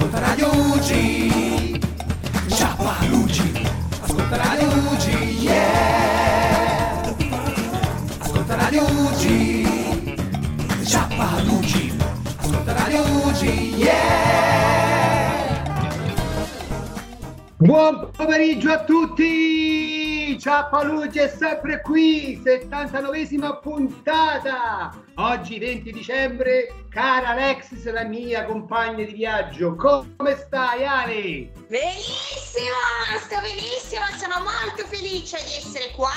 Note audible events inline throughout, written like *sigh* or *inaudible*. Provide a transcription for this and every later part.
Ascolta Radio UG. Ciao Luigi. Ascolta Radio UG. Yeah. Ascolta Radio UG. Ciao Luigi. Ascolta Radio UG. Yeah. Buon pomeriggio a tutti! Ciappalucci è sempre qui, 79esima puntata! Oggi 20 dicembre, cara Alexis, la mia compagna di viaggio, come stai Ale? Benissimo, sto benissimo, sono molto felice di essere qua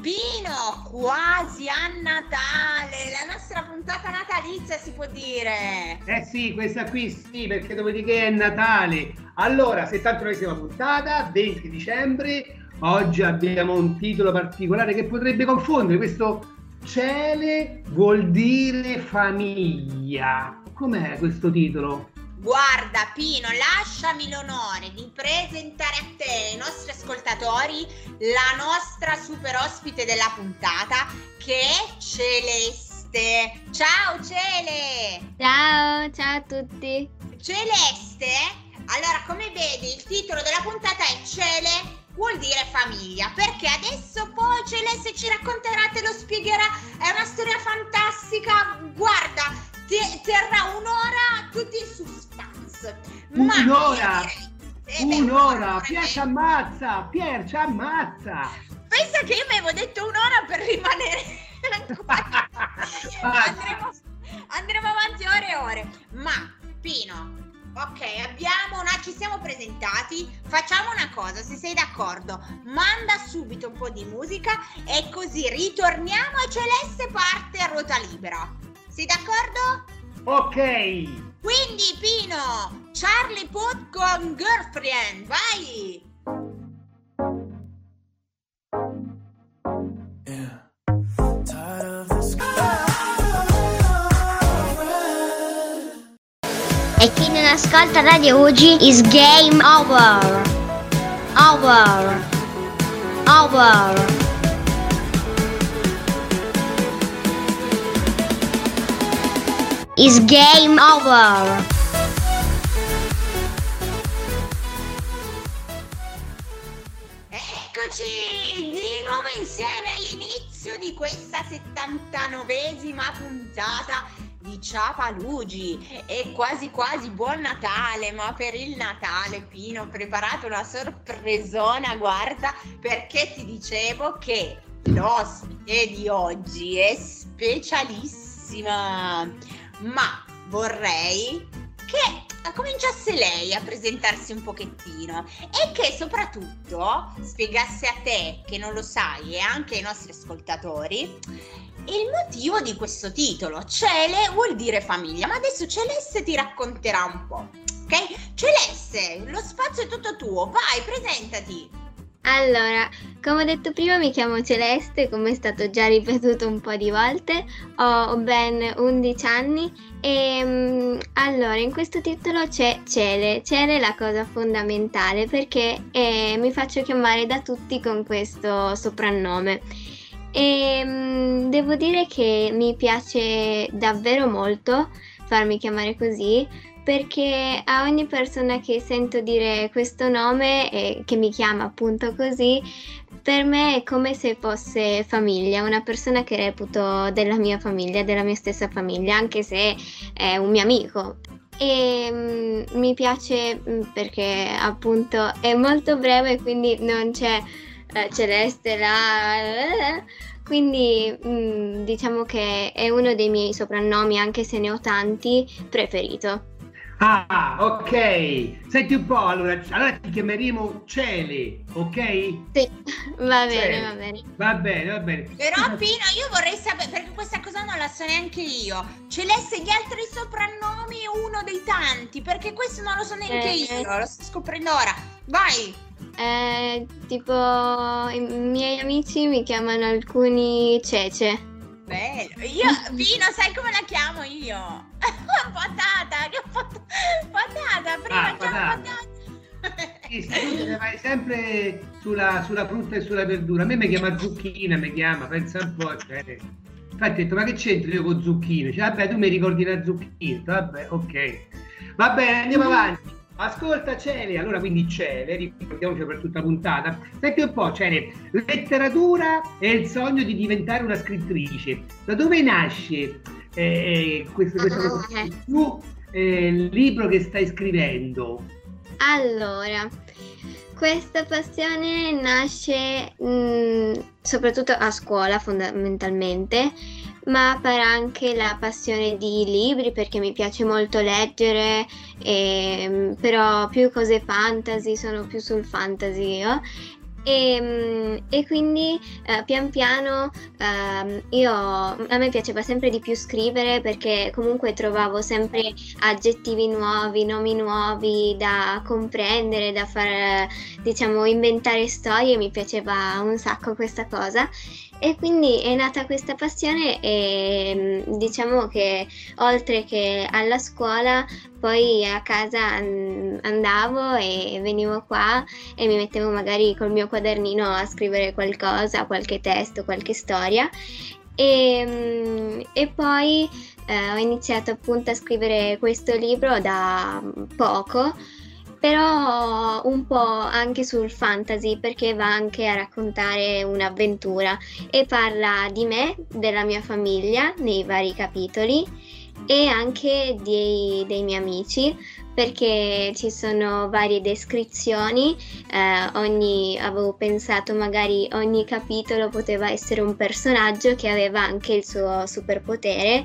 Pino, quasi a Natale, la nostra puntata natalizia si può dire. Eh sì, questa qui sì, perché dopodiché è Natale. Allora, 79esima puntata, 20 dicembre, oggi abbiamo un titolo particolare che potrebbe confondere. Questo Cele vuol dire famiglia. Com'è questo titolo? Guarda Pino, lasciami l'onore di presentare a te, ai nostri ascoltatori, la nostra super ospite della puntata che è Celeste. Ciao Cele! Ciao, ciao a tutti. Celeste, allora come vedi il titolo della puntata è Cele vuol dire famiglia perché adesso poi Celeste ci racconterà, te lo spiegherà, è una storia fantastica, guarda, te, terrà un'ora tutti in suspense. Ma un'ora! Eh, un'ora! Pier ci ammazza! Pier ci ammazza! Pensa che io mi avevo detto un'ora per rimanere d'accordo, manda subito un po' di musica e così ritorniamo e Celeste parte a ruota libera. Sei d'accordo? Ok. Quindi Pino, Charlie Put con Girlfriend, vai! E chi non ascolta Radio Ugi is game over. Over. Over. Is game over. Eccoci di nuovo insieme all'inizio di questa 79esima puntata di Ciapalugi e quasi quasi buon Natale, ma per il Natale Pino ho preparato una sorpresona, guarda, perché ti dicevo che l'ospite di oggi è specialissima, ma vorrei che cominciasse lei a presentarsi un pochettino e che soprattutto spiegasse a te che non lo sai e anche ai nostri ascoltatori il motivo di questo titolo. Cele vuol dire famiglia, ma adesso Celeste ti racconterà un po'. Ok? Celeste, lo spazio è tutto tuo, vai, presentati. Allora, come ho detto prima, mi chiamo Celeste, come è stato già ripetuto un po' di volte, ho ben 11 anni e um, allora in questo titolo c'è Cele. Cele è la cosa fondamentale perché eh, mi faccio chiamare da tutti con questo soprannome. E um, devo dire che mi piace davvero molto farmi chiamare così perché a ogni persona che sento dire questo nome e che mi chiama appunto così, per me è come se fosse famiglia, una persona che reputo della mia famiglia, della mia stessa famiglia, anche se è un mio amico. E um, mi piace mm, perché appunto è molto breve, quindi non c'è eh, Celeste là. Eh, quindi mh, mm, diciamo che è uno dei miei soprannomi, anche se ne ho tanti, preferito. Ah, ok. Senti un po', allora, allora ti chiameremo Cele, ok? Sì, va bene, va bene. Va bene, va bene. Però Pino, io vorrei sapere, perché questa cosa non la so neanche io. Celeste, gli altri soprannomi è uno dei tanti, perché questo non lo so neanche eh. io, lo sto scoprendo ora. Vai! Eh, tipo, i miei amici mi chiamano alcuni Cece. Bello. Io, Pino, sai come la chiamo io? *laughs* patata, che pat- patata, prima ah, patata. patata. Sì, sì, vai sempre sulla, sulla, frutta e sulla verdura. A me mi chiama zucchina, mi chiama, pensa un po'. Cioè. Infatti ho detto, ma che c'entri io con zucchine? Cioè, vabbè, tu mi ricordi la zucchina. Vabbè, ok. Va bene, andiamo avanti. Ascolta Cele, allora quindi Cele, ricordiamoci per tutta la puntata. Senti un po', Cele, letteratura e il sogno di diventare una scrittrice. Da dove nasce eh, questo, questo, questo eh. tu, eh, libro che stai scrivendo? Allora, questa passione nasce mm, soprattutto a scuola fondamentalmente, ma per anche la passione di libri perché mi piace molto leggere, ehm, però più cose fantasy, sono più sul fantasy io. E, mm, e quindi eh, pian piano ehm, io a me piaceva sempre di più scrivere perché comunque trovavo sempre aggettivi nuovi, nomi nuovi da comprendere, da far diciamo inventare storie, mi piaceva un sacco questa cosa e quindi è nata questa passione e mm, diciamo che oltre che alla scuola poi a casa andavo e venivo qua e mi mettevo magari col mio quadernino a scrivere qualcosa, qualche testo, qualche storia. E, mm, e poi eh, ho iniziato appunto a scrivere questo libro da poco, però un po' anche sul fantasy perché va anche a raccontare un'avventura e parla di me, della mia famiglia nei vari capitoli e anche dei, dei miei amici perché ci sono varie descrizioni, eh, ogni, avevo pensato magari ogni capitolo poteva essere un personaggio che aveva anche il suo superpotere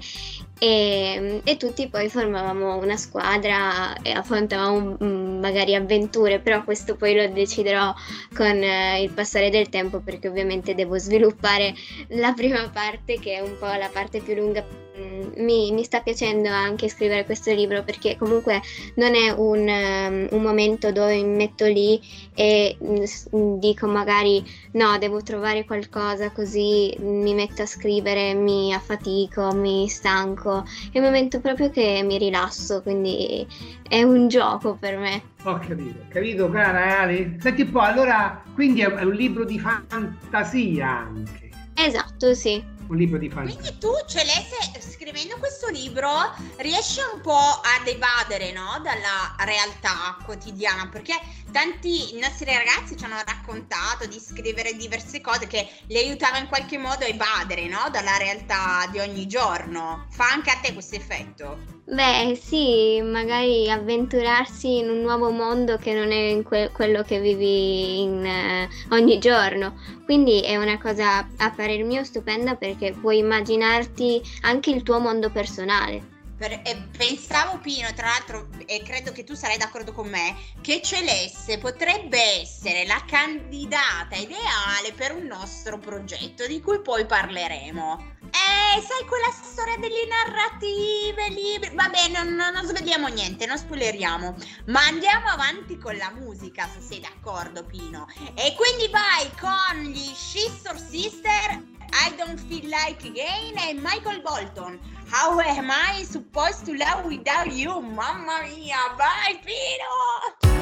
e, e tutti poi formavamo una squadra e affrontavamo mm, magari avventure, però questo poi lo deciderò con eh, il passare del tempo perché ovviamente devo sviluppare la prima parte che è un po' la parte più lunga. Mm, Mi, mi sta piacendo anche scrivere questo libro perché comunque non è un, ehm, un momento dove mi metto lì e mm, s- dico magari no, devo trovare qualcosa così mi metto a scrivere, mi affatico, mi stanco. È un momento proprio che mi rilasso, quindi è un gioco per me. Ho capito, capito cara Ale? Senti un po', allora, quindi è un libro di fantasia anche, Esatto, sì. Un libro di fantasia. Quindi tu, Celeste, scrivendo questo libro, riesci un po' ad evadere, no? Dalla realtà quotidiana, perché tanti nostri ragazzi ci hanno raccontato di scrivere diverse cose che li aiutava in qualche modo a evadere, no? Dalla realtà di ogni giorno. Fa anche a te questo effetto? Beh, sì, magari avventurarsi in un nuovo mondo che non è que- quello che vivi in, eh, ogni giorno. Quindi è una cosa a parer mio stupenda perché puoi immaginarti anche il tuo mondo personale. Per- e pensavo Pino, tra l'altro, e credo che tu sarai d'accordo con me, che Celeste potrebbe essere la candidata ideale per un nostro progetto di cui poi parleremo. Eh, sai quella storia delle narrative, libri. Vabbè, non, non, non sveliamo niente, non spoileriamo. Ma andiamo avanti con la musica, se sei d'accordo, Pino. E quindi vai con gli Sister Sister. I don't feel like again e Michael Bolton. How am I supposed to love without you? Mamma mia, vai Pino!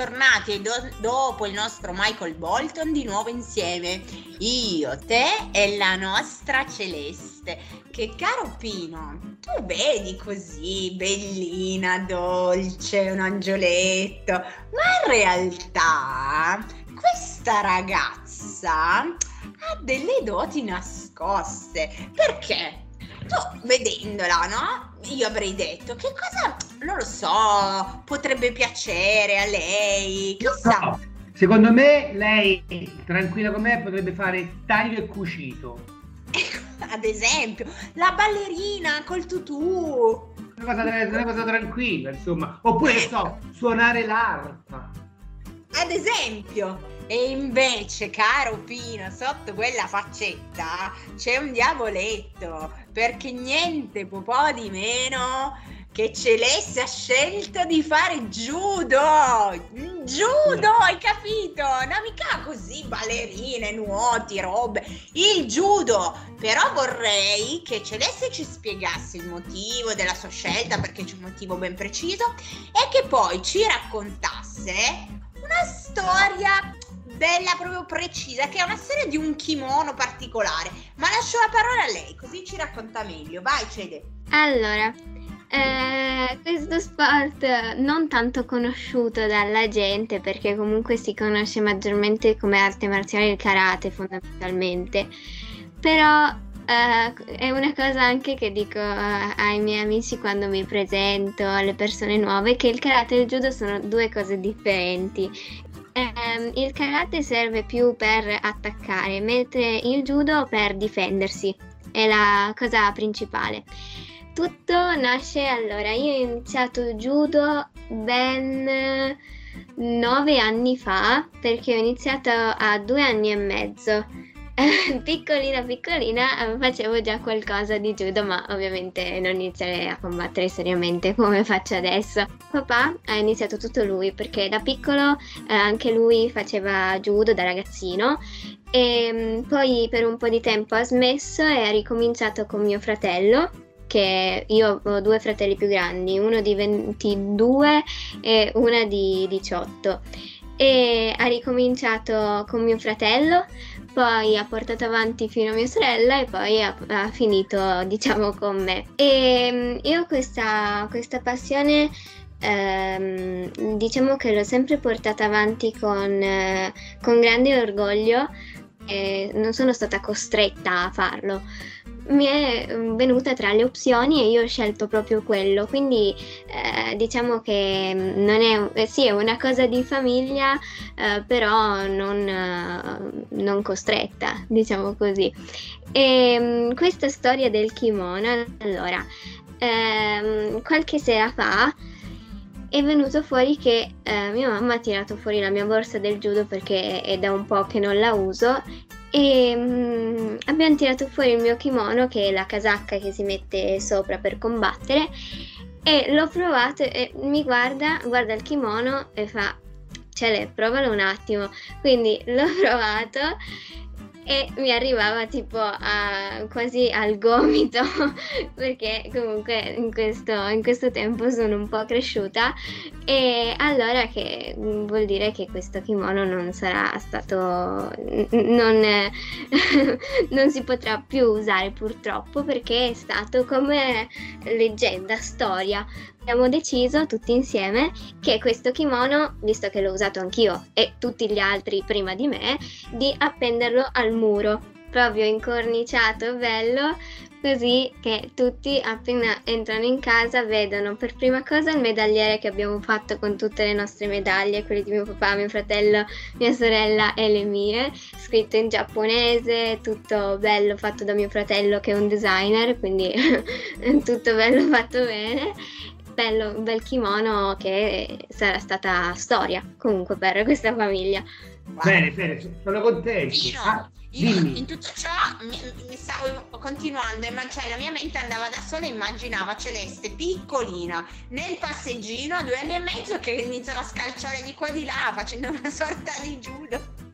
Bentornati do- dopo il nostro Michael Bolton di nuovo insieme. Io, te e la nostra Celeste. Che caro Pino, tu vedi così, bellina, dolce, un angioletto, ma in realtà questa ragazza ha delle doti nascoste. Perché? Tu vedendola, no? Io avrei detto che cosa, non lo so, potrebbe piacere a lei, chissà. No, secondo me lei, tranquilla con me, potrebbe fare taglio e cucito. Ad esempio, la ballerina col tutù. Una cosa, una cosa tranquilla, insomma. Oppure, che so, suonare l'arpa. Ad esempio, E invece, caro Pino, sotto quella faccetta c'è un diavoletto, perché niente po' di meno che Celeste ha scelto di fare judo. Judo, hai capito? Non mica così ballerine, nuoti, robe. Il judo. Però vorrei che Celeste ci spiegasse il motivo della sua scelta, perché c'è un motivo ben preciso, e che poi ci raccontasse una storia bella, proprio precisa, che è una storia di un kimono particolare. Ma lascio la parola a lei, così ci racconta meglio. Vai, Cede. Allora, eh, questo sport non tanto conosciuto dalla gente perché comunque si conosce maggiormente come arte marziale il karate fondamentalmente, però eh, è una cosa anche che dico eh, ai miei amici quando mi presento alle persone nuove che il karate e il judo sono due cose differenti. Eh, il karate serve più per attaccare, mentre il judo per difendersi, è la cosa principale. Tutto nasce allora, io ho iniziato judo ben nove anni fa perché ho iniziato a due anni e mezzo. *laughs* piccolina piccolina facevo già qualcosa di judo ma ovviamente non iniziare a combattere seriamente *laughs* come faccio adesso papà ha iniziato tutto lui perché da piccolo eh, anche lui faceva judo da ragazzino e mm, poi per un po' di tempo ha smesso e ha ricominciato con mio fratello che io ho due fratelli più grandi, uno di 22 e una di 18. E ha ricominciato con mio fratello, poi ha portato avanti fino a mia sorella e poi ha, ha finito, diciamo, con me. E mm, io questa, questa passione ehm, diciamo che l'ho sempre portata avanti con, eh, con grande orgoglio e non sono stata costretta a farlo mi è mm, venuta tra le opzioni e io ho scelto proprio quello, quindi eh, diciamo che mm, non è, eh, sì, è una cosa di famiglia, eh, però non, eh, non, costretta, diciamo così. E mm, questa storia del kimono, allora, ehm, qualche sera fa è venuto fuori che eh, mia mamma ha tirato fuori la mia borsa del judo perché è da un po' che non la uso e um, abbiamo tirato fuori il mio kimono che è la casacca che si mette sopra per combattere e l'ho provato e mi guarda, guarda il kimono e fa Cele, provalo un attimo. Quindi *laughs* l'ho provato e mi arrivava tipo a, quasi al gomito *laughs* perché comunque in questo, in questo tempo sono un po' cresciuta. E allora che vuol dire che questo kimono non sarà stato non, *laughs* non si potrà più usare purtroppo perché è stato come leggenda, storia abbiamo deciso tutti insieme che questo kimono, visto che l'ho usato anch'io e tutti gli altri prima di me, di appenderlo al muro, proprio incorniciato, bello, così che tutti appena entrano in casa vedono per prima cosa il medagliere che abbiamo fatto con tutte le nostre medaglie, quelle di mio papà, mio fratello, mia sorella e le mie, scritto in giapponese, tutto bello fatto da mio fratello che è un designer, quindi *laughs* tutto bello fatto bene bello, un bel kimono che sarà stata storia comunque per questa famiglia. Bene, bene, sono contento. Io, ah, io in tutto ciò mi, mi, stavo continuando, ma cioè la mia mente andava da sola e immaginava Celeste piccolina nel passeggino a due anni e mezzo che iniziava a scalciare di qua e di là facendo una sorta di judo.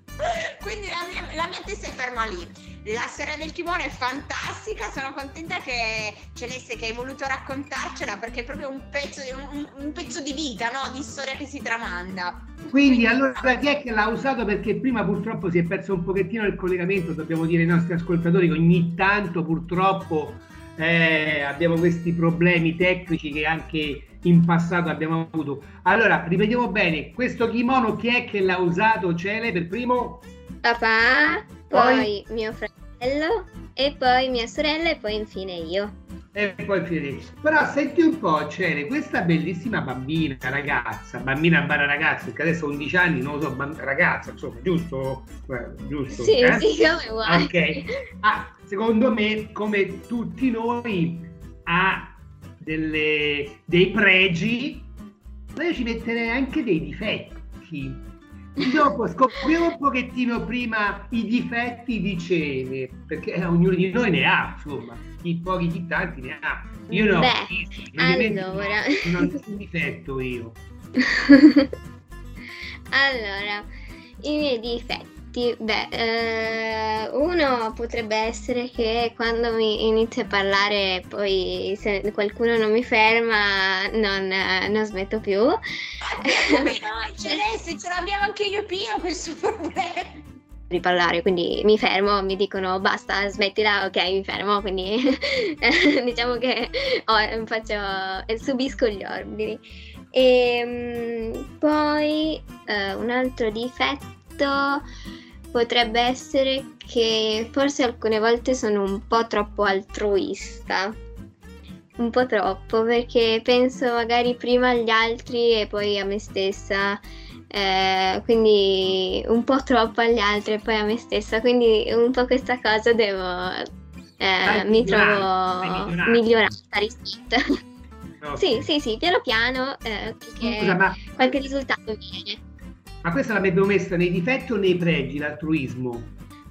Quindi la mia, la mia testa è ferma lì. La storia del kimono è fantastica, sono contenta che Celeste che hai voluto raccontarcela perché è proprio un pezzo, un, un pezzo di vita, no? di storia che si tramanda. Quindi allora chi è che l'ha usato? Perché prima purtroppo si è perso un pochettino il collegamento, dobbiamo dire ai nostri ascoltatori che ogni tanto purtroppo eh, abbiamo questi problemi tecnici che anche in passato abbiamo avuto. Allora, ripetiamo bene, questo kimono chi è che l'ha usato, Cele, per primo? Papà, poi, poi mio fratello e poi mia sorella e poi infine io. E poi infine Però senti un po', Cele, questa bellissima bambina, ragazza, bambina barra ragazza, che adesso ha 11 anni, non lo so, bamb- ragazza, insomma, giusto? Eh, giusto? Sì, eh? sì, come vuoi. Ok. Ah, secondo me, come tutti noi, ha delle, dei pregi, ma io ci metterei anche dei difetti. Dopo scopriamo un pochettino prima i difetti di Cene, perché eh, ognuno di noi ne ha, insomma, chi pochi, chi tanti ne ha. Io no, Beh, allora. non ho nessun difetto io. *laughs* allora, i miei difetti difetti? Beh, eh, uno potrebbe essere che quando mi inizio a parlare poi se qualcuno non mi ferma non, non smetto più. *laughs* Celeste, ce l'abbiamo anche io e Pino questo problema di parlare, quindi mi fermo, mi dicono basta, smettila, ok, mi fermo, quindi *laughs* diciamo che oh, faccio, subisco gli ordini. E ehm, poi uh, un altro difetto potrebbe essere che forse alcune volte sono un po' troppo altruista. Un po' troppo perché penso magari prima agli altri e poi a me stessa. Eh, quindi un po' troppo agli altri e poi a me stessa. Quindi un po' questa cosa devo. Eh, mi trovo migliorata rispetto. Okay. sì, sì, sì, piano piano, eh, Scusa, ma... qualche risultato viene. Ma questa l'abbiamo messa nei difetti o nei pregi, l'altruismo?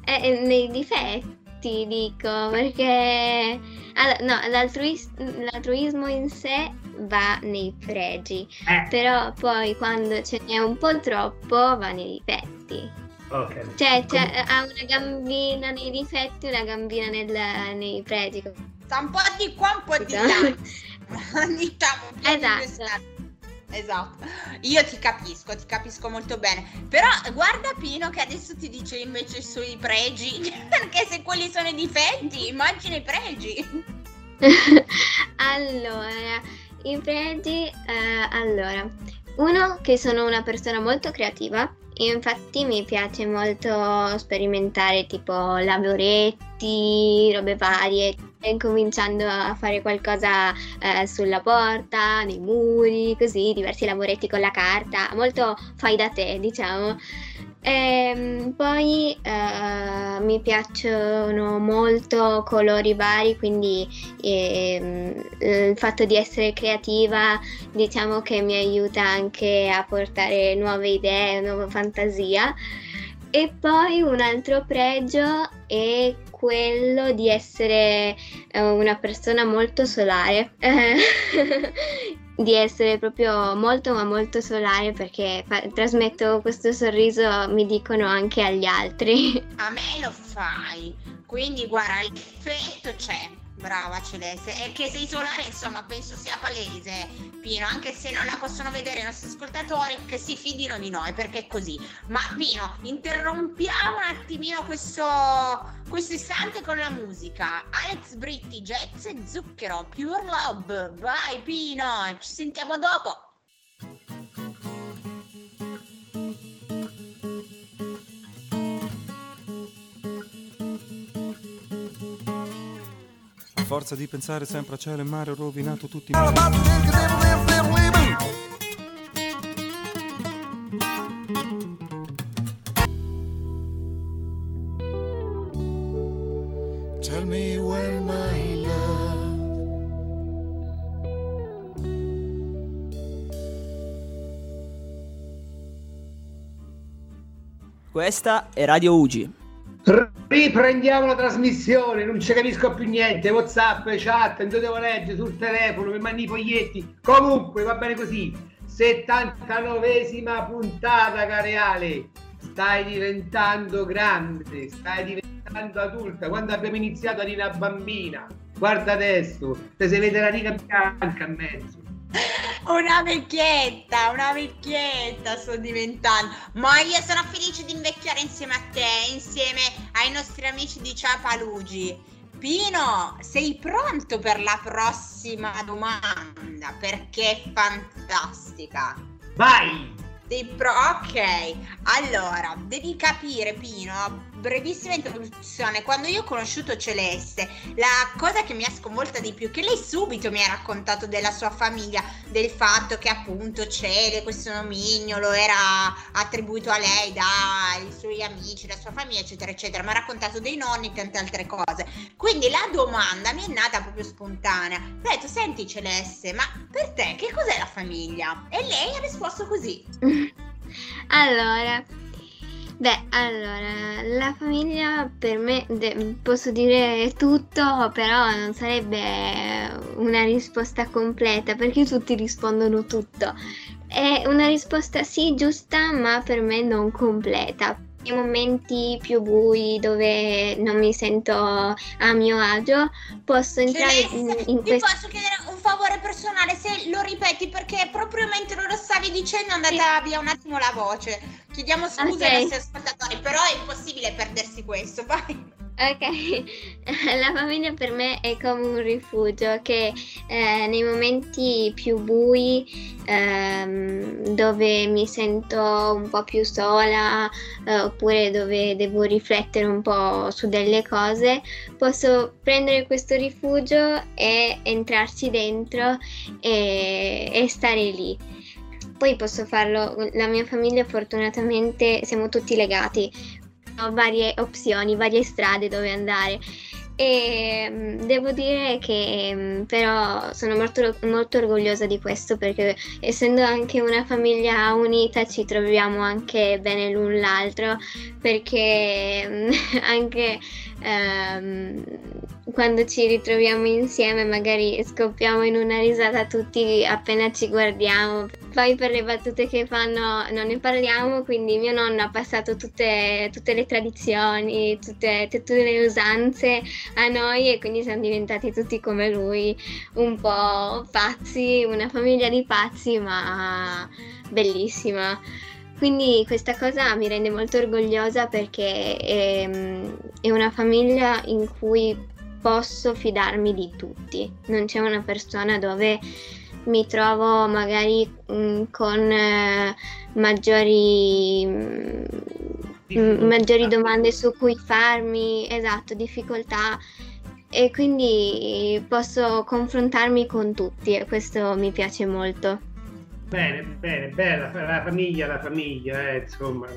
Eh, eh nei difetti dico, perché allora, no, l'altruis- l'altruismo in sé va nei pregi, eh. però poi quando ce n'è un po' troppo va nei difetti. Ok. Cioè, cioè ha una gambina nei difetti e una gambina nel, nei pregi. Sta un po' di qua, un po' di là. Esatto *laughs* esatto. Io ti capisco, ti capisco molto bene. Però guarda Pino che adesso ti dice invece sui pregi, *laughs* perché se quelli sono i difetti, immagina i pregi. *laughs* allora, i pregi, eh, allora, uno che sono una persona molto creativa, infatti mi piace molto sperimentare tipo lavoretti, robe varie, cominciando a fare qualcosa eh, sulla porta, nei muri, così, diversi lavoretti con la carta, molto fai da te, diciamo. E, ehm, poi eh, mi piacciono molto colori vari, quindi eh, il fatto di essere creativa diciamo che mi aiuta anche a portare nuove idee, nuova fantasia. E poi un altro pregio è quello di essere eh, una persona molto solare, *laughs* di essere proprio molto ma molto solare perché fa- trasmetto questo sorriso, mi dicono anche agli altri. *laughs* A me lo fai, quindi guarda, l'effetto c'è Brava Celeste, e che sei solare insomma penso sia palese Pino, anche se non la possono vedere i nostri ascoltatori che si fidino di noi perché è così. Ma Pino, interrompiamo un attimino questo, questo istante con la musica. Alex Britti, Jazz e Zucchero, Pure Love, vai Pino, ci sentiamo dopo. Forza di pensare sempre a cielo e mare ho rovinato tutti i Tell me when my love Questa è Radio Ugi. Riprendiamo la trasmissione, non ci capisco più niente. WhatsApp, chat, non devo leggere sul telefono, mi mandi i foglietti. Comunque va bene così. 79esima puntata, careale. Stai diventando grande, stai diventando adulta. Quando abbiamo iniziato eri una bambina. Guarda adesso, se si vede la riga bianca a mezzo. Una vecchietta, una vecchietta sto diventando. Ma io sono felice di invecchiare insieme a te, insieme ai nostri amici di Ciapalugi. Pino, sei pronto per la prossima domanda? Perché è fantastica. Vai! Dei pro, ok, allora devi capire Pino, brevissima introduzione, quando io ho conosciuto Celeste, la cosa che mi ha sconvolta di più è che lei subito mi ha raccontato della sua famiglia, del fatto che appunto Cele, questo nomignolo, era attribuito a lei dai suoi amici, la sua famiglia, eccetera, eccetera, mi ha raccontato dei nonni e tante altre cose. Quindi la domanda mi è nata proprio spontanea. Ho detto, senti Celeste, ma per te che cos'è la famiglia? E lei ha risposto così. *laughs* Allora, beh, allora, la famiglia per me de- posso dire tutto, però non sarebbe una risposta completa perché tutti rispondono tutto. È una risposta sì giusta, ma per me non completa. Nei momenti più bui dove non mi sento a mio agio, posso entrare in, in ti questo. posso chiedere un favore personale se lo ripeti perché proprio mentre lo stavi dicendo è andata via un attimo la voce. Chiediamo scusa Ok. ai nostri ascoltatori, però è impossibile perdersi questo, vai. Ok, *laughs* la famiglia per me è come un rifugio che eh, nei momenti più bui, ehm, dove mi sento un po' più sola, eh, oppure dove devo riflettere un po' su delle cose, posso prendere questo rifugio e entrarci dentro e, e stare lì. Poi posso farlo, la mia famiglia fortunatamente siamo tutti legati, ho varie opzioni, varie strade dove andare. E mm, devo dire che mm, però sono molto, molto orgogliosa di questo perché essendo anche una famiglia unita ci troviamo anche bene l'un l'altro perché mm, *laughs* anche ehm, quando ci ritroviamo insieme magari scoppiamo in una risata tutti appena ci guardiamo. Poi per le battute che fanno non ne parliamo, quindi mio nonno ha passato tutte, tutte le tradizioni, tutte, tutte le usanze a noi e quindi siamo diventati tutti come lui, un po' pazzi, una famiglia di pazzi ma bellissima. Quindi questa cosa mi rende molto orgogliosa perché ehm, è una famiglia in cui posso fidarmi di tutti. Non c'è una persona dove mi trovo magari mm, con eh, maggiori, mm, Difficoltà. maggiori domande su cui farmi, esatto, difficoltà. E quindi posso confrontarmi con tutti e questo mi piace molto. Bene, bene, bella, la famiglia, la famiglia, eh, insomma,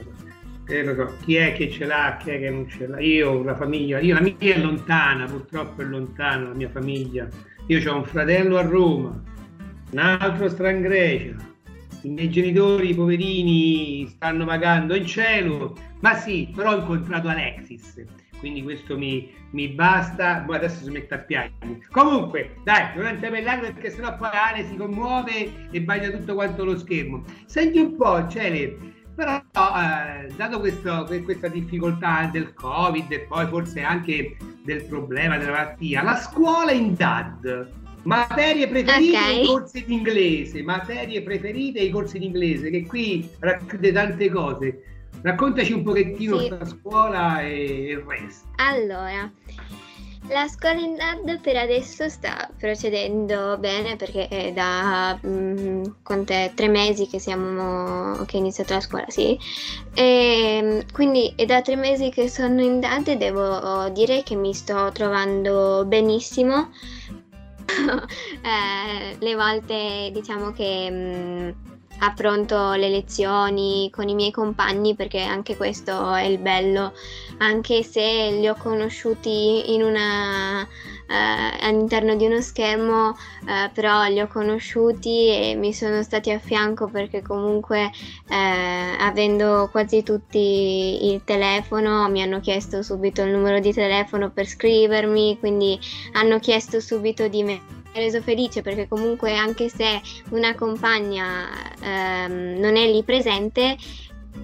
eh, so, chi è che ce l'ha, chi è che non ce l'ha. Io, la famiglia, io, la mia è lontana, purtroppo è lontana la mia famiglia. Io ho un fratello a Roma, un altro sta in Grecia, i miei genitori, poverini, stanno vagando in cielo, ma sì, però ho incontrato Alexis, quindi questo mi, mi basta, poi adesso si mette a piangere. Comunque, dai, non interpellare perché sennò poi Ale si commuove e bagna tutto quanto lo schermo. Senti un po', Cele, però eh, dato questo- que- questa difficoltà del Covid e poi forse anche del problema della malattia, la scuola in DAD, materie preferite Ok. e i corsi d'inglese, materie preferite i corsi d'inglese, che qui racchiude tante cose. Raccontaci un pochettino Sì. questa scuola e il resto. Allora, la scuola in DAD per adesso sta procedendo bene perché è da mm, quant'è, tre mesi che, siamo, che è iniziata la scuola, sì. E, quindi è da tre mesi che sono in DAD e devo dire che mi sto trovando benissimo. *laughs* Eh, le volte diciamo che mm, affronto le lezioni con i miei compagni perché anche questo è il bello, anche se li ho conosciuti in una, eh, all'interno di uno schermo, eh, però li ho conosciuti e mi sono stati a fianco perché comunque eh, avendo quasi tutti il telefono mi hanno chiesto subito il numero di telefono per scrivermi, quindi hanno chiesto subito di me. Reso felice perché comunque anche se una compagna ehm, non è lì presente,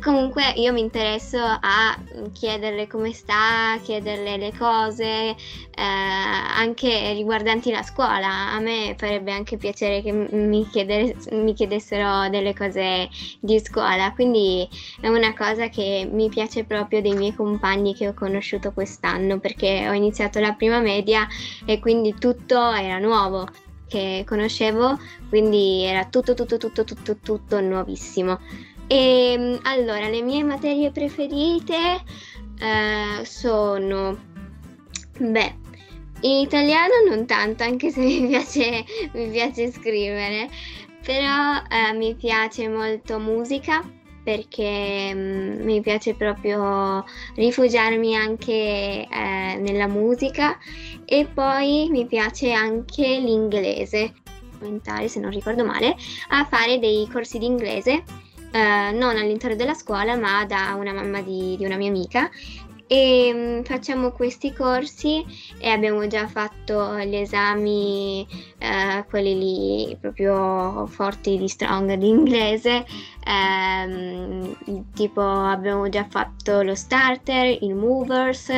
comunque io mi interesso a chiederle come sta, chiederle le cose, eh, anche riguardanti la scuola. A me farebbe anche piacere che mi, chiedere- mi chiedessero delle cose di scuola, quindi è una cosa che mi piace proprio dei miei compagni che ho conosciuto quest'anno perché ho iniziato la prima media e quindi tutto era nuovo che conoscevo, quindi era tutto tutto tutto tutto tutto nuovissimo. E mm, allora, le mie materie preferite eh, sono beh, in italiano non tanto, anche se *laughs* mi piace, mi piace scrivere, però eh, mi piace molto musica perché mm, mi piace proprio rifugiarmi anche eh, nella musica e poi mi piace anche l'inglese, se non ricordo male, a fare dei corsi di inglese eh, non all'interno della scuola, ma da una mamma di, di una mia amica. E mm, facciamo questi corsi e abbiamo già fatto gli esami, eh, quelli lì proprio forti di strong di inglese, ehm, tipo abbiamo già fatto lo starter, il movers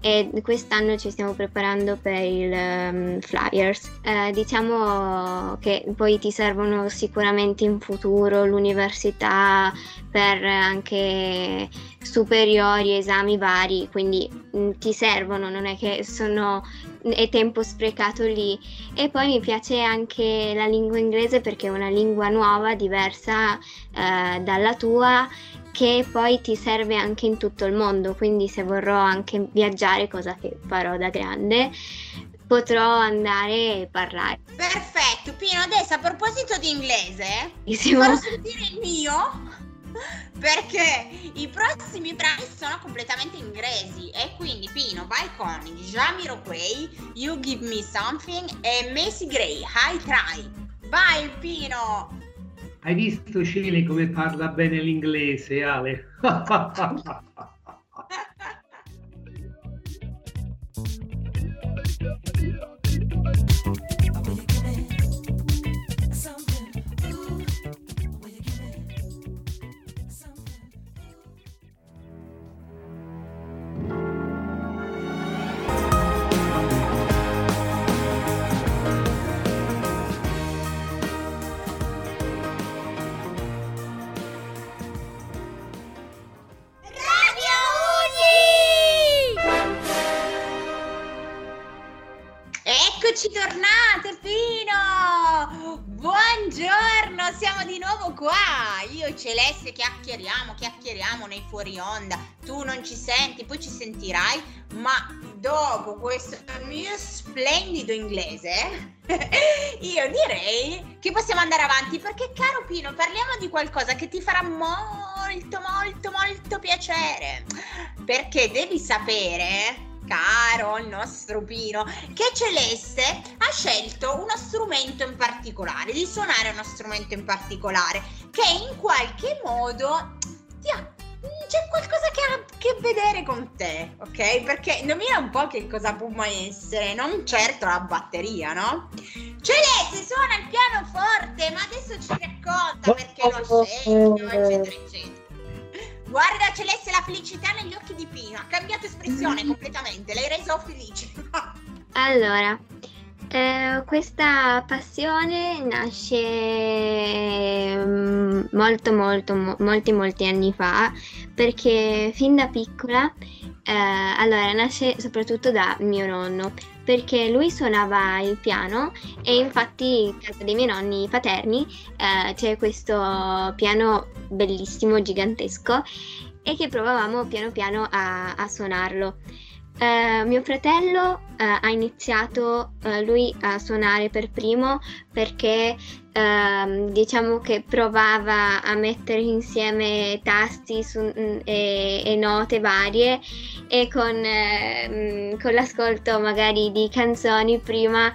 e quest'anno ci stiamo preparando per il um, flyers. Eh, diciamo che poi ti servono sicuramente in futuro l'università per anche superiori, esami vari, quindi mh, ti servono, non è che sono è tempo sprecato lì. E poi mi piace anche la lingua inglese perché è una lingua nuova, diversa eh, dalla tua che poi ti serve anche in tutto il mondo, quindi se vorrò anche viaggiare, cosa che farò da grande, potrò andare e parlare. Perfetto, Pino, adesso a proposito di inglese, Bellissimo. farò sentire il mio *laughs* perché i prossimi brani sono completamente inglesi e quindi Pino vai con Jamiroquai, You Give Me Something e Macy Gray, High Try. Vai Pino! Hai visto Cile come parla bene l'inglese, Ale? *laughs* *laughs* siamo qua. Io e Celeste chiacchieriamo, chiacchieriamo nei fuori onda. Tu non ci senti, poi ci sentirai, ma dopo questo mio splendido inglese, *laughs* io direi che possiamo andare avanti perché caro Pino, parliamo di qualcosa che ti farà molto molto molto piacere. Perché devi sapere caro il nostro Pino, che Celeste ha scelto uno strumento in particolare, di suonare uno strumento in particolare, che in qualche modo ti ha- c'è qualcosa che ha a che vedere con te, ok? Perché indovina un po' che cosa può mai essere, non certo la batteria, no? Celeste suona il pianoforte, ma adesso ci racconta perché lo scelto, eccetera, eccetera. Guarda Celeste la felicità negli occhi di Pino, ha cambiato espressione completamente, l'hai reso felice. *laughs* Allora, eh, questa passione nasce mm, molto molto mo- molti molti anni fa perché fin da piccola eh, allora nasce soprattutto da mio nonno perché lui suonava il piano e infatti in casa dei miei nonni paterni eh, c'è questo piano bellissimo gigantesco e che provavamo piano piano a, a suonarlo. Eh, mio fratello eh, ha iniziato eh, lui a suonare per primo perché ehm, diciamo che provava a mettere insieme tasti su- mm, e, e note varie e con, ehm, con l'ascolto magari di canzoni prima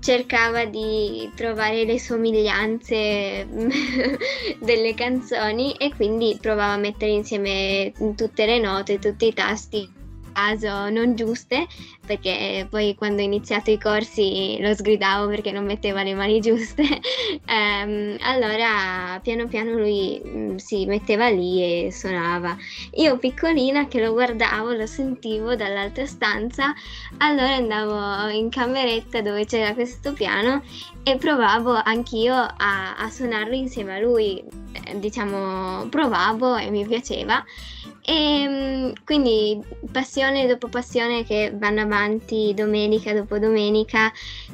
cercava di trovare le somiglianze *laughs* delle canzoni e quindi provava a mettere insieme tutte le note, tutti i tasti caso non giuste perché poi quando ho iniziato i corsi lo sgridavo perché non metteva le mani giuste. *laughs* Ehm, allora piano piano lui mm, si metteva lì e suonava. Io piccolina che lo guardavo lo sentivo dall'altra stanza allora andavo in cameretta dove c'era questo piano e provavo anch'io a, a suonarlo insieme a lui. Eh, diciamo provavo e mi piaceva e mm, quindi passione dopo passione che vanno avanti domenica dopo domenica,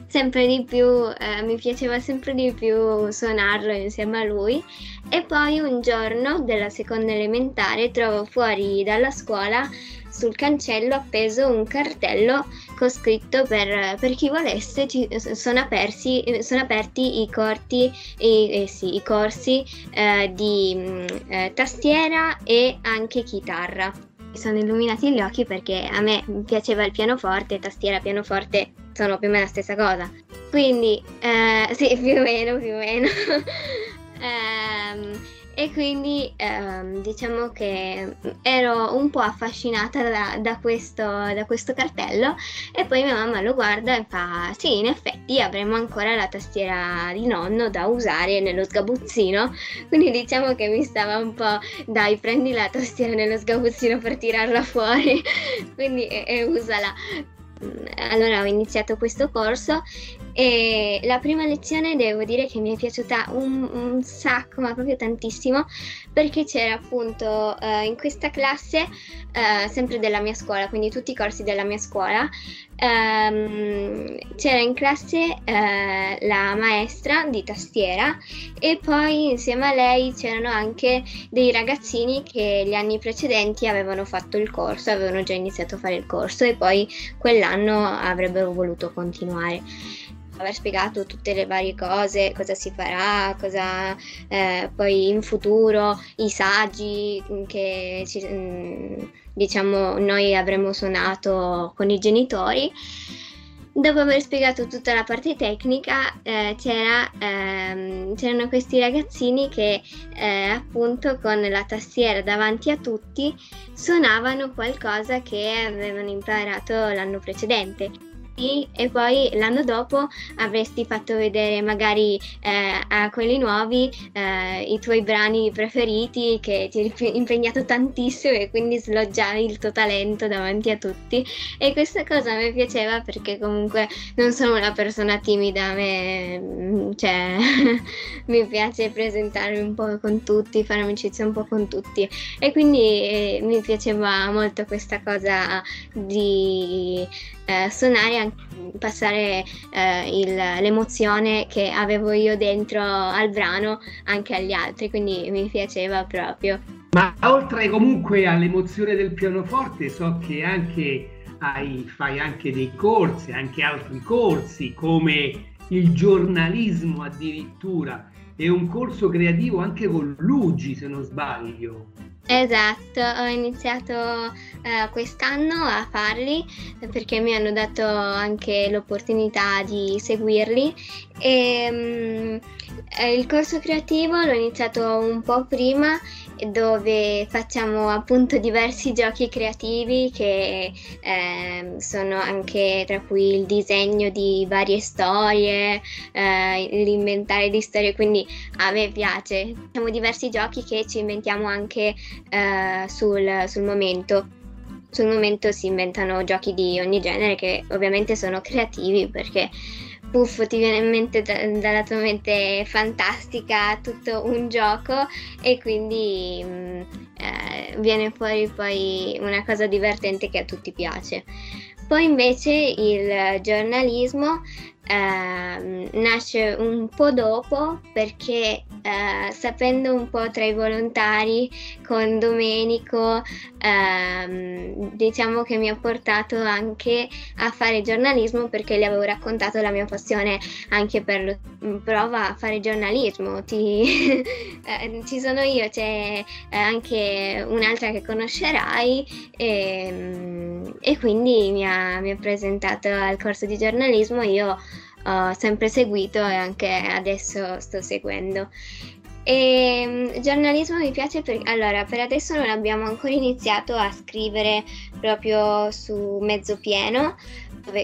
sempre di più, eh, mi piaceva sempre di più suonarlo insieme a lui. E poi un giorno della seconda elementare trovo fuori dalla scuola sul cancello appeso un cartello con scritto per, per chi volesse ci, sono, apersi, sono aperti i, corti, i, eh sì, i corsi eh, di mh, eh, tastiera e anche chitarra. Mi sono illuminati gli occhi perché a me piaceva il pianoforte, tastiera, pianoforte sono più o meno la stessa cosa. Quindi, eh, sì, più o meno, più o meno. *laughs* Ehm, e quindi ehm, diciamo che ero un po' affascinata da, da, questo, da questo cartello e poi mia mamma lo guarda e fa sì in effetti avremo ancora la tastiera di nonno da usare nello sgabuzzino. Quindi diciamo che mi stava un po' dai prendi la tastiera nello sgabuzzino per tirarla fuori. *laughs* Quindi e, e usala allora ho iniziato questo corso e la prima lezione devo dire che mi è piaciuta un, un sacco, ma proprio tantissimo, perché c'era appunto eh, in questa classe, eh, sempre della mia scuola, quindi tutti i corsi della mia scuola, ehm, c'era in classe eh, la maestra di tastiera e poi insieme a lei c'erano anche dei ragazzini che gli anni precedenti avevano fatto il corso, avevano già iniziato a fare il corso e poi quell'anno avrebbero voluto continuare. Aver spiegato tutte le varie cose, cosa si farà, cosa eh, poi in futuro, i saggi che ci, mm, diciamo noi avremmo suonato con i genitori. Dopo aver spiegato tutta la parte tecnica, eh, c'era, ehm, c'erano questi ragazzini che eh, appunto con la tastiera davanti a tutti suonavano qualcosa che avevano imparato l'anno precedente e poi l'anno dopo avresti fatto vedere magari eh, a quelli nuovi eh, i tuoi brani preferiti che ti hai impegnato tantissimo e quindi sloggiavi il tuo talento davanti a tutti. E questa cosa mi piaceva perché comunque non sono una persona timida, me mm, cioè, *laughs* mi piace presentarmi un po' con tutti, fare amicizia un po' con tutti. E quindi eh, mi piaceva molto questa cosa di eh, suonare, passare eh, il, l'emozione che avevo io dentro al brano anche agli altri, quindi mi piaceva proprio. Ma oltre comunque all'emozione del pianoforte, so che anche hai, fai anche dei corsi, anche altri corsi come il giornalismo addirittura e un corso creativo anche con Luigi se non sbaglio. Esatto, ho iniziato uh, quest'anno a farli perché mi hanno dato anche l'opportunità di seguirli. E um, il corso creativo l'ho iniziato un po' prima dove facciamo appunto diversi giochi creativi che eh, sono anche tra cui il disegno di varie storie, eh, l'inventare di storie, quindi a me piace. Facciamo diversi giochi che ci inventiamo anche eh, sul, sul momento sul momento si inventano giochi di ogni genere che ovviamente sono creativi perché puff ti viene in mente da, dalla tua mente fantastica tutto un gioco e quindi mh, mm, eh, viene fuori poi una cosa divertente che a tutti piace. Poi invece il giornalismo eh, nasce un po' dopo perché eh, sapendo un po' tra i volontari con Domenico ehm, diciamo che mi ha portato anche a fare giornalismo perché le avevo raccontato la mia passione anche per lo, prova a fare giornalismo Ti, *laughs* eh, ci sono io c'è anche un'altra che conoscerai e, ehm, e quindi mi ha, mi ha presentato al corso di giornalismo. Io ho sempre seguito e anche adesso sto seguendo. E ehm, giornalismo mi piace perché allora per adesso non abbiamo ancora iniziato a scrivere proprio su Mezzo Pieno,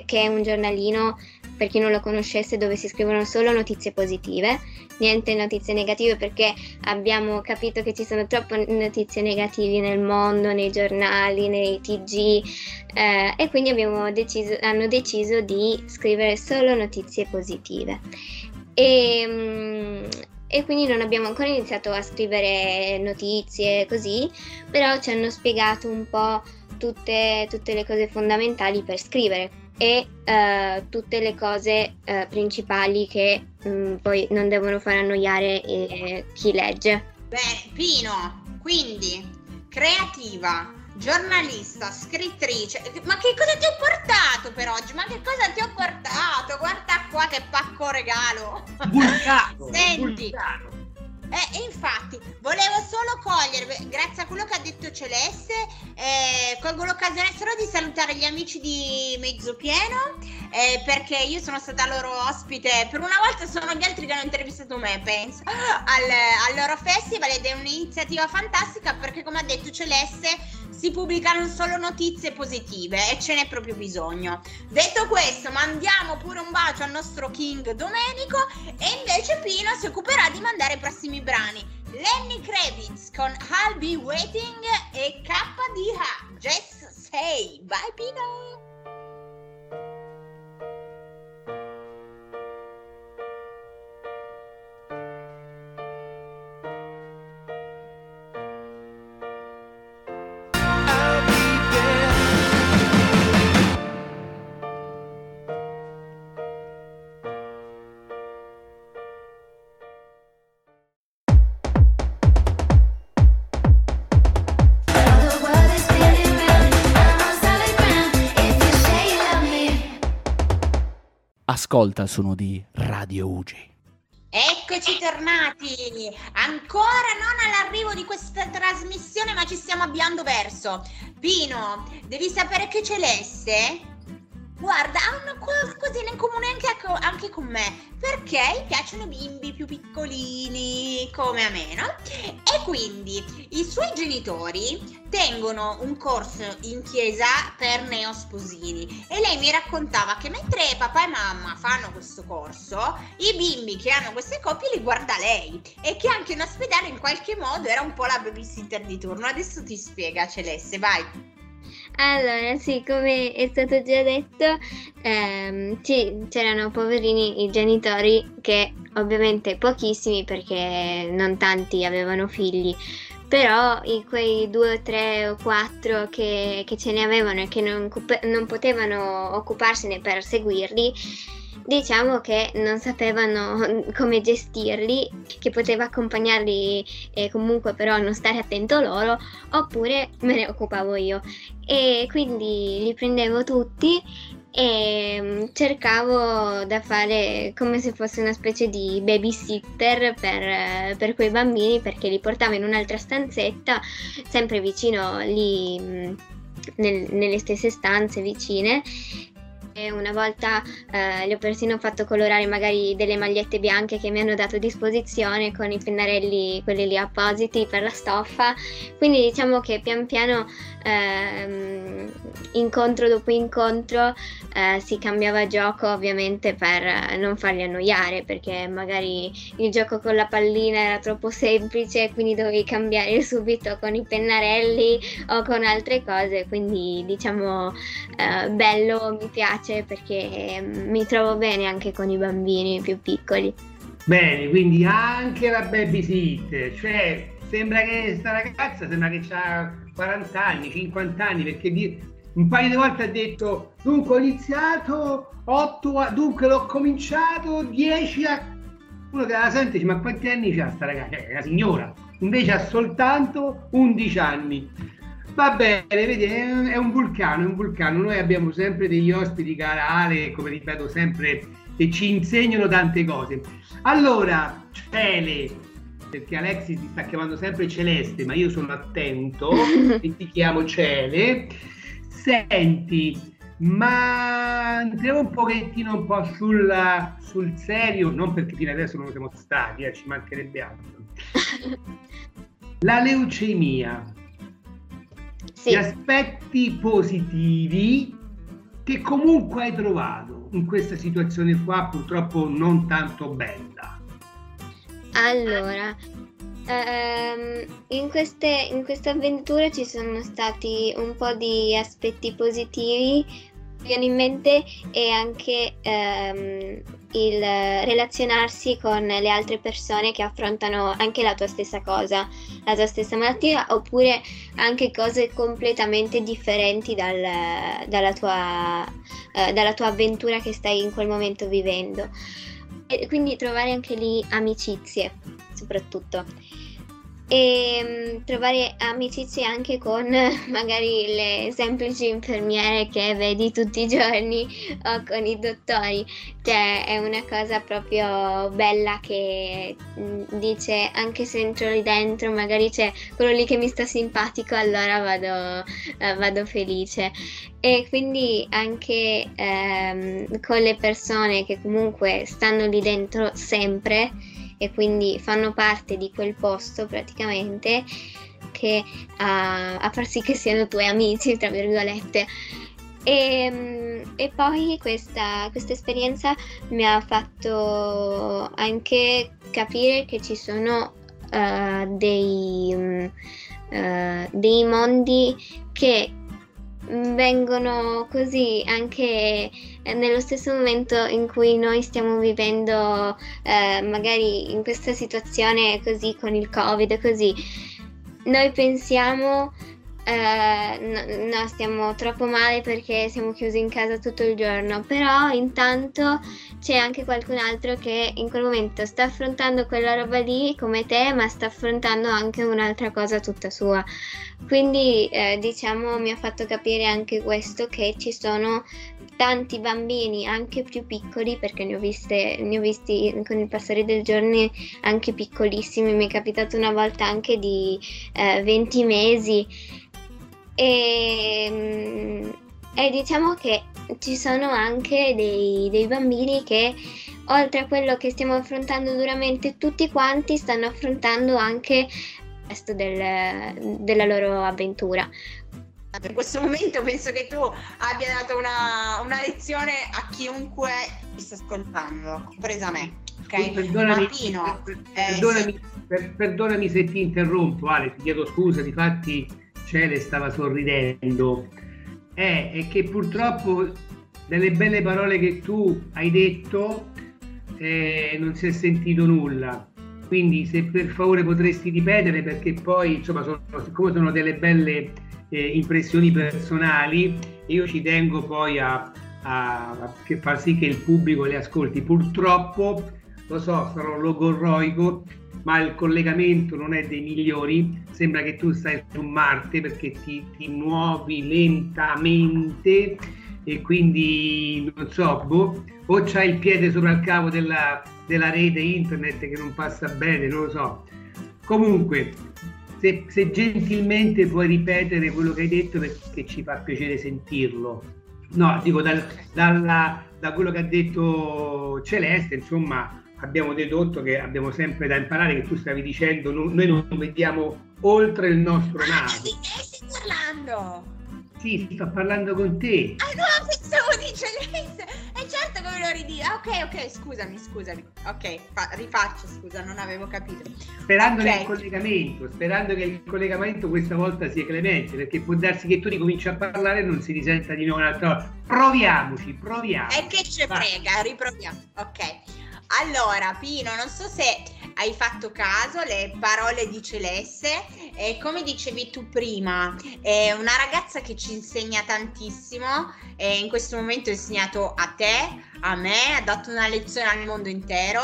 che è un giornalino per chi non lo conoscesse dove si scrivono solo notizie positive, niente notizie negative perché abbiamo capito che ci sono troppe notizie negative nel mondo, nei giornali, nei TG eh, e quindi deciso, hanno deciso di scrivere solo notizie positive. E, mm, e quindi non abbiamo ancora iniziato a scrivere notizie così, però ci hanno spiegato un po' tutte, tutte le cose fondamentali per scrivere e uh, tutte le cose uh, principali che um, poi non devono far annoiare eh, chi legge. Bene, Pino, quindi creativa, giornalista, scrittrice, ma che cosa ti ho portato per oggi? Ma che cosa ti ho portato? Guarda qua che pacco regalo! Vulcano! *laughs* Senti, vulcano. Eh, infatti, volevo solo cogliere, grazie a quello che ha detto Celeste, eh, colgo l'occasione solo di salutare gli amici di Mezzo Pieno, eh, perché io sono stata loro ospite. Per una volta sono gli altri che hanno intervistato me, penso, al, al loro festival ed è un'iniziativa fantastica perché, come ha detto Celeste, si pubblicano solo notizie positive e ce n'è proprio bisogno. Detto questo, mandiamo pure un bacio al nostro King Domenico e invece Pino si occuperà di mandare i prossimi brani. Lenny Kravitz con I'll Be Waiting e KDH. Just Say. Bye Pino! Ascolta il suono di Radio Ugi. Eccoci tornati! Ancora non all'arrivo di questa trasmissione, ma ci stiamo avviando verso. Pino, devi sapere che Celeste, guarda, ha una qualcosina in comune anche, a- anche con me, perché gli piacciono bimbi più piccolini, come a me, no? E quindi i suoi genitori tengono un corso in chiesa per neosposini e lei mi raccontava che mentre papà e mamma fanno questo corso, i bimbi che hanno queste coppie li guarda lei e che anche in ospedale in qualche modo era un po' la babysitter di turno. Adesso ti spiega Celeste, vai. Allora, sì, come è stato già detto, ehm, ci- c'erano poverini i genitori che ovviamente pochissimi perché non tanti avevano figli, però i- quei due o tre o quattro che, che ce ne avevano e che non, non potevano occuparsene per seguirli, diciamo che non sapevano *laughs* come gestirli, che poteva accompagnarli e comunque però non stare attento loro, oppure me ne occupavo io e quindi li prendevo tutti e mm, cercavo da fare come se fosse una specie di babysitter per, eh, per quei bambini perché li portavo in un'altra stanzetta, sempre vicino lì mm, nel- nelle stesse stanze vicine. E una volta eh, le ho persino fatto colorare magari delle magliette bianche che mi hanno dato a disposizione con i pennarelli, quelli lì appositi per la stoffa. Quindi diciamo che pian piano ehm, incontro dopo incontro eh, si cambiava gioco ovviamente per non farli annoiare perché magari il gioco con la pallina era troppo semplice quindi dovevi cambiare *laughs* subito con i pennarelli o con altre cose quindi diciamo eh, bello mi piace perché mm, mi trovo bene anche con i bambini più piccoli. Bene, quindi anche la babysitter, cioè sembra che sta ragazza sembra che ha 40 anni, 50 anni, perché di- un paio di volte ha detto dunque ho iniziato 8 a- dunque l'ho cominciato 10 a uno che la sente dice ma quanti anni c'ha sta ragazza? È una signora, invece ha soltanto 11 anni. Va bene, vedi, è un- vulcano, è un vulcano. Noi abbiamo sempre degli ospiti canale, come ripeto sempre, che ci insegnano tante cose. Allora, Cele, perché Alexis ti sta chiamando sempre Celeste, ma io sono attento *laughs* e ti chiamo Cele. Senti, ma andiamo un pochettino un po' sulla- sul serio, non perché fino adesso non siamo stati, eh, ci mancherebbe altro. *laughs* La leucemia, sì gli aspetti positivi che comunque hai trovato in questa situazione qua, purtroppo non tanto bella. Allora, ehm, in queste, in queste avventure ci sono stati un po' di aspetti positivi, mi viene in mente e anche ehm, il relazionarsi con le altre persone che affrontano anche la tua stessa cosa, la tua stessa malattia, oppure anche cose completamente differenti dal- dalla, tua, eh, dalla tua avventura che stai in quel momento vivendo. E quindi trovare anche lì amicizie, soprattutto. E mm, trovare amicizie anche con *laughs* magari le semplici infermiere che vedi tutti i giorni *laughs* o con i dottori. Cioè è una cosa proprio bella che mm, dice anche se entro lì dentro magari c'è quello lì che mi sta simpatico allora vado, eh, vado felice. E quindi anche ehm, con le persone che comunque stanno lì dentro sempre e quindi fanno parte di quel posto praticamente che a, a far sì che siano tuoi amici, tra virgolette. E, e poi questa, questa esperienza mi ha fatto anche capire che ci sono eh, dei, mm, eh, dei mondi che vengono così anche nello stesso momento in cui noi stiamo vivendo eh, magari in questa situazione così con il covid così. Noi pensiamo eh, no, no, stiamo troppo male perché siamo chiusi in casa tutto il giorno, però intanto c'è anche qualcun altro che in quel momento sta affrontando quella roba lì come te, ma sta affrontando anche un'altra cosa tutta sua. Quindi eh, diciamo mi ha fatto capire anche questo che ci sono tanti bambini anche più piccoli perché ne ho, viste, ne ho visti con il passare del giorno anche piccolissimi, mi è capitato una volta anche di eh, 20 mesi e, mm, e diciamo che ci sono anche dei, dei bambini che oltre a quello che stiamo affrontando duramente tutti quanti stanno affrontando anche il resto del- della loro avventura. In questo momento penso che tu abbia dato una, una lezione a chiunque mi sta ascoltando, compresa me. Ok? Perdonami, Ma Pino, per- eh, perdonami, per- perdonami se ti interrompo, Ale, ti chiedo scusa, difatti Cele stava sorridendo. È, è che purtroppo delle belle parole che tu hai detto eh, non si è sentito nulla. Quindi se per favore potresti ripetere perché poi insomma sono, siccome sono delle belle eh, impressioni personali io ci tengo poi a, a- a far sì che il pubblico le ascolti. Purtroppo lo so, sarò logorroico, ma il collegamento non è dei migliori. Sembra che tu stai su Marte perché ti, ti muovi lentamente e quindi non so, boh, o c'hai il piede sopra il cavo della, della rete internet che non passa bene, non lo so. Comunque, se, se gentilmente puoi ripetere quello che hai detto perché ci fa piacere sentirlo. No, dico dal- dalla- da quello che ha detto Celeste, insomma, abbiamo dedotto che abbiamo sempre da imparare, che tu stavi dicendo, no- noi non vediamo oltre il nostro Ma naso. di che stai parlando? Sì, sto parlando con te. Ah no, pensavo di Celeste! E certo come lo ridi. Ah, ok, ok, scusami, scusami. Ok, fa- rifaccio, scusa, non avevo capito. Sperando Ok. nel collegamento, sperando che il collegamento questa volta sia clemente, perché può darsi che tu ricominci a parlare e non si risenta di nuovo un'altra volta. Proviamoci, proviamo. E che ce Vai. frega, riproviamo. Ok. Allora, Pino, non so se hai fatto caso alle parole di Celeste. E come dicevi tu prima, è una ragazza che ci insegna tantissimo. E in questo momento ha insegnato a te, a me, ha dato una lezione al mondo intero,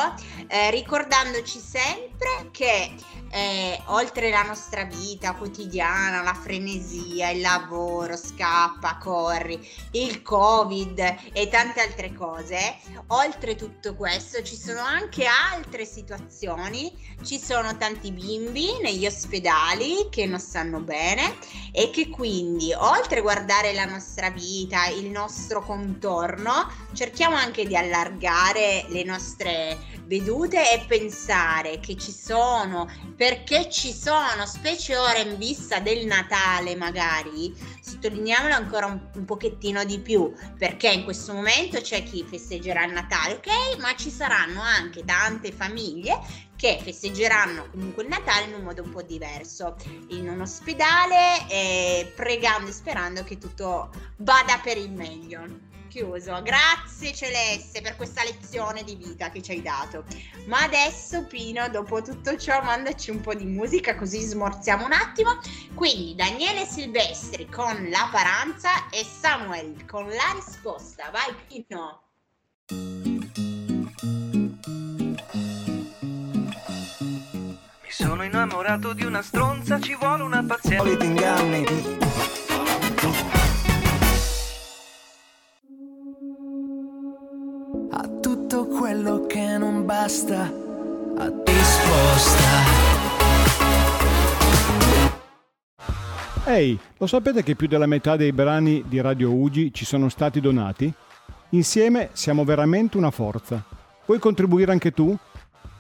eh, ricordandoci sempre che eh, oltre la nostra vita quotidiana, la frenesia, il lavoro, scappa, corri, il covid e tante altre cose, oltre tutto questo ci sono anche altre situazioni, ci sono tanti bimbi negli ospedali che non stanno bene e che quindi oltre a guardare la nostra vita, il nostro contorno, cerchiamo anche di allargare le nostre vedute e pensare che ci sono, perché ci sono, specie ora in vista del Natale magari, sottolineiamolo ancora un, un pochettino di più, perché in questo momento c'è chi festeggerà il Natale, ok? Ma ci saranno anche tante famiglie che festeggeranno comunque il Natale in un modo un po' diverso, in un ospedale, eh, pregando e sperando che tutto vada per il meglio. Chiuso. Grazie Celeste per questa lezione di vita che ci hai dato. Ma adesso Pino, dopo tutto ciò, mandaci un po' di musica così smorziamo un attimo. Quindi Daniele Silvestri con La Paranza e Samuel con la risposta. Vai Pino. Mi Sono innamorato di una stronza, ci vuole una pazienza. Inganni. Tutto quello che non basta, a risposta. Ehi, lo sapete che più della metà dei brani di Radio Ugi ci sono stati donati? Insieme siamo veramente una forza. Vuoi contribuire anche tu?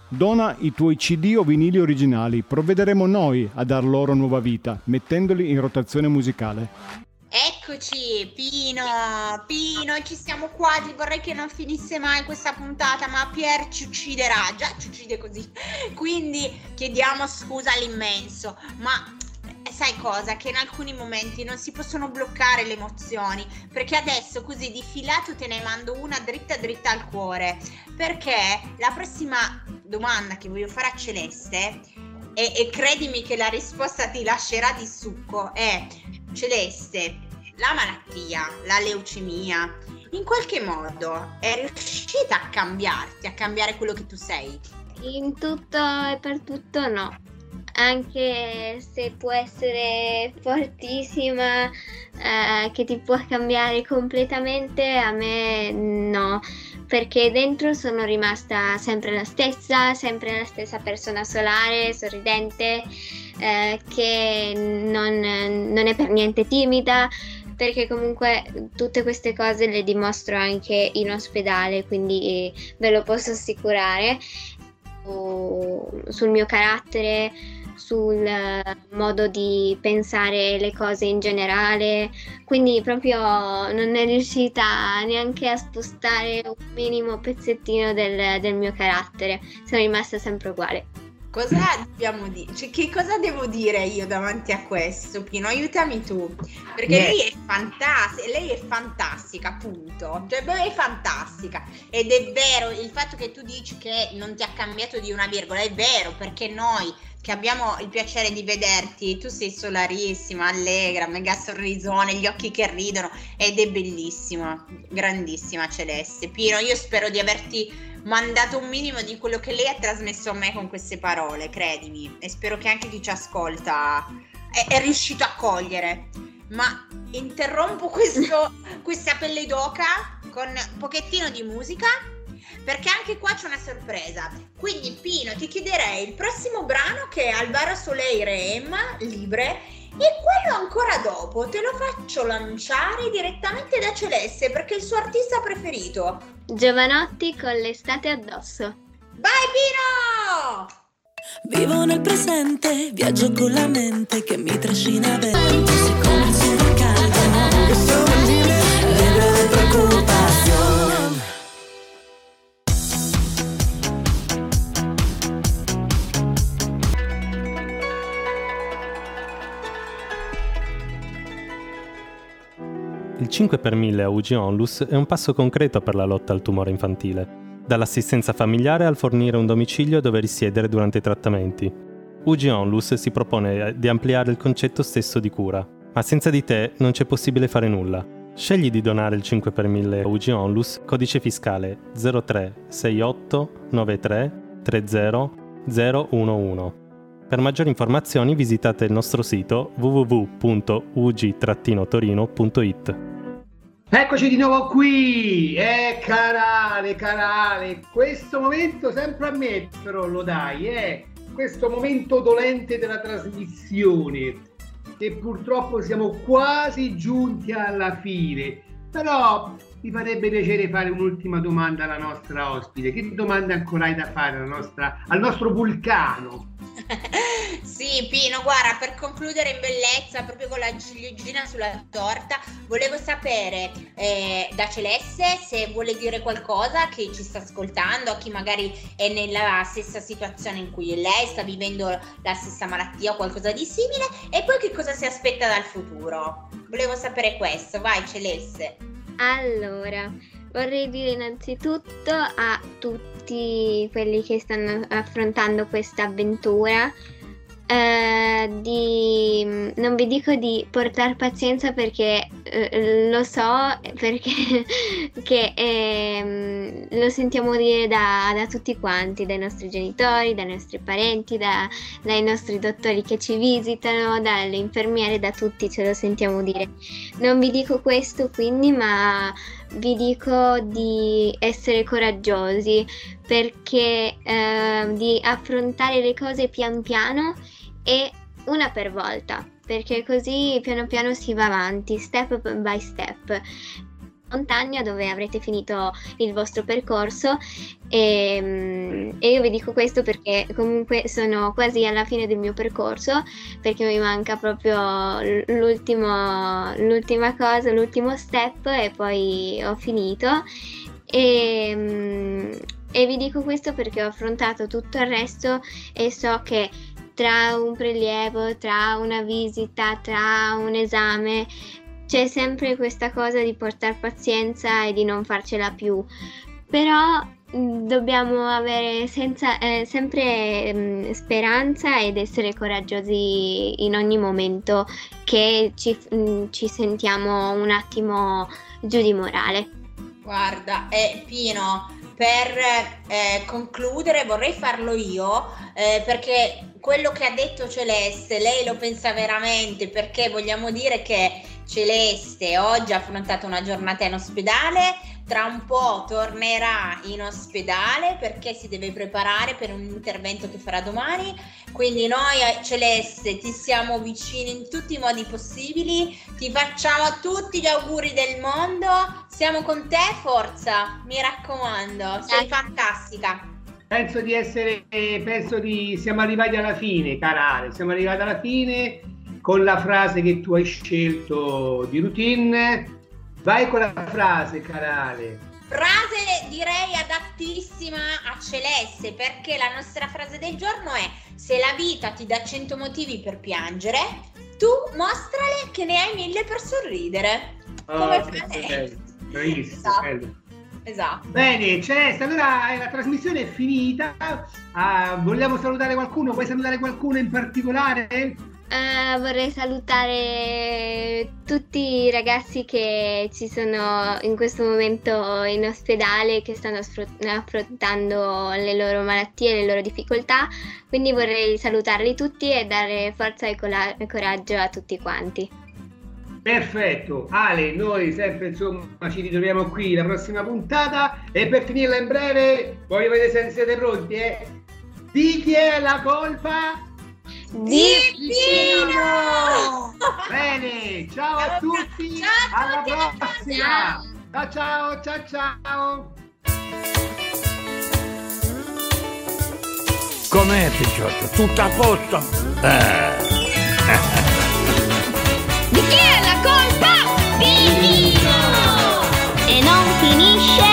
Dona i tuoi CD o vinili originali, provvederemo noi a dar loro nuova vita, mettendoli in rotazione musicale. Eccoci, Pino, Pino, ci siamo quasi, vorrei che non finisse mai questa puntata, ma Pier ci ucciderà, già ci uccide così. Quindi chiediamo scusa all'immenso, ma eh, sai cosa? Che in alcuni momenti non si possono bloccare le emozioni, perché adesso così di filato te ne mando una dritta dritta al cuore, perché la prossima domanda che voglio fare a Celeste, e, e credimi che la risposta ti lascerà di succo, è Celeste, la malattia, la leucemia, in qualche modo è riuscita a cambiarti, a cambiare quello che tu sei? In tutto e per tutto no. Anche se può essere fortissima, eh, che ti può cambiare completamente, a me no, perché dentro sono rimasta sempre la stessa, sempre la stessa persona solare, sorridente, eh, che non, non è per niente timida, perché comunque tutte queste cose le dimostro anche in ospedale, quindi ve lo posso assicurare. Su- sul mio carattere, sul eh, modo di pensare le cose in generale, quindi proprio non è riuscita neanche a spostare un minimo pezzettino del, del mio carattere, sono rimasta sempre uguale. Cosa dobbiamo dire? Cioè, che cosa devo dire io davanti a questo, Pino? Aiutami tu. Perché Niente. lei è fantastica, lei è fantastica, appunto. Cioè, beh, è fantastica. Ed è vero, il fatto che tu dici che non ti ha cambiato di una virgola, è vero, perché noi che abbiamo il piacere di vederti, tu sei solarissima, allegra, mega sorrisone, gli occhi che ridono ed è bellissima, grandissima Celeste. Pino, io spero di averti mandato un minimo di quello che lei ha trasmesso a me con queste parole, credimi, e spero che anche chi ci ascolta è, è riuscito a cogliere. Ma interrompo questo, *laughs* questa pelle d'oca con un pochettino di musica perché anche qua c'è una sorpresa. Quindi Pino, ti chiederei il prossimo brano che è Alvaro Soleil Emma, Libre, e quello ancora dopo te lo faccio lanciare direttamente da Celeste perché è il suo artista preferito. Giovanotti con l'estate addosso. Vai Pino! Vivo nel presente, viaggio con la mente che mi trascina verso Il 5 per 1000 a UG Onlus è un passo concreto per la lotta al tumore infantile, dall'assistenza familiare al fornire un domicilio dove risiedere durante i trattamenti. UG Onlus si propone di ampliare il concetto stesso di cura, ma senza di te non c'è possibile fare nulla. Scegli di donare il 5 per 1000 a UG Onlus, codice fiscale 0368 93 30 011. Per maggiori informazioni visitate il nostro sito www.ug-torino.it. Eccoci di nuovo qui, eh carale, carale, questo momento sempre a me però lo dai, eh, questo momento dolente della trasmissione, che purtroppo siamo quasi giunti alla fine, però mi farebbe piacere fare un'ultima domanda alla nostra ospite, che domanda ancora hai da fare nostra- al nostro vulcano? *laughs* Sì, Pino, guarda, per concludere in bellezza, proprio con la ciliegina sulla torta, volevo sapere eh, da Celeste se vuole dire qualcosa che ci sta ascoltando, a chi magari è nella stessa situazione in cui lei sta vivendo la stessa malattia o qualcosa di simile, e poi che cosa si aspetta dal futuro. Volevo sapere questo, vai Celeste. Allora, vorrei dire innanzitutto a tutti quelli che stanno affrontando questa avventura eh, di non vi dico di portare pazienza perché eh, lo so perché *laughs* che, ehm, lo sentiamo dire da, da tutti quanti, dai nostri genitori, dai nostri parenti, da- dai nostri dottori che ci visitano, dalle infermiere, da tutti ce lo sentiamo dire. Non vi dico questo quindi, ma vi dico di essere coraggiosi perché eh, di affrontare le cose pian piano e una per volta, perché così piano piano si va avanti, step by step. Montagna dove avrete finito il vostro percorso e, mm, e io vi dico questo perché comunque sono quasi alla fine del mio percorso perché mi manca proprio l'ultima cosa, l'ultimo step e poi ho finito e, mm, e vi dico questo perché ho affrontato tutto il resto e so che tra un prelievo, tra una visita, tra un esame, c'è sempre questa cosa di portare pazienza e di non farcela più. Però mh, dobbiamo avere senza- eh, sempre mh, speranza ed essere coraggiosi in ogni momento che ci, mh, ci sentiamo un attimo giù di morale. Guarda, eh, Pino, per eh, concludere vorrei farlo io eh, perché quello che ha detto Celeste, lei lo pensa veramente perché vogliamo dire che Celeste oggi ha affrontato una giornata in ospedale, tra un po' tornerà in ospedale perché si deve preparare per un intervento che farà domani. Quindi noi eh, Celeste ti siamo vicini in tutti i modi possibili, ti facciamo tutti gli auguri del mondo, siamo con te, forza, mi raccomando, sei fantastica. Penso di essere, penso di, siamo arrivati alla fine, carale, siamo arrivati alla fine con la frase che tu hai scelto di routine. Vai con la frase, carale. Frase direi adattissima a Celeste perché la nostra frase del giorno è se la vita ti dà 100 motivi per piangere, tu mostrale che ne hai mille per sorridere. Come Oh, bello, bravissimo, Esatto. Esatto. Bene, Celeste, allora eh, la trasmissione è finita. Ah, vogliamo salutare qualcuno? Vuoi salutare qualcuno in particolare? Eh, vorrei salutare tutti i ragazzi che ci sono in questo momento in ospedale, che stanno affro- affrontando le loro malattie, le loro difficoltà. Quindi vorrei salutarli tutti e dare forza e e coraggio a tutti quanti. Perfetto, Ale, noi sempre insomma ci ritroviamo qui la prossima puntata e per finirla in breve, voglio vedere se siete pronti, eh? Di chi è la colpa? Di Pino! Bene, ciao a tutti, alla prossima! Ciao ciao ciao ciao! Com'è, Picciotto? Tutto a posto? Eh. *laughs* Di chi è la colpa? Di Pino! E non finisce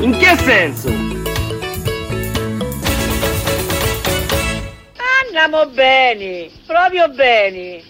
In che senso? Andiamo bene, proprio bene.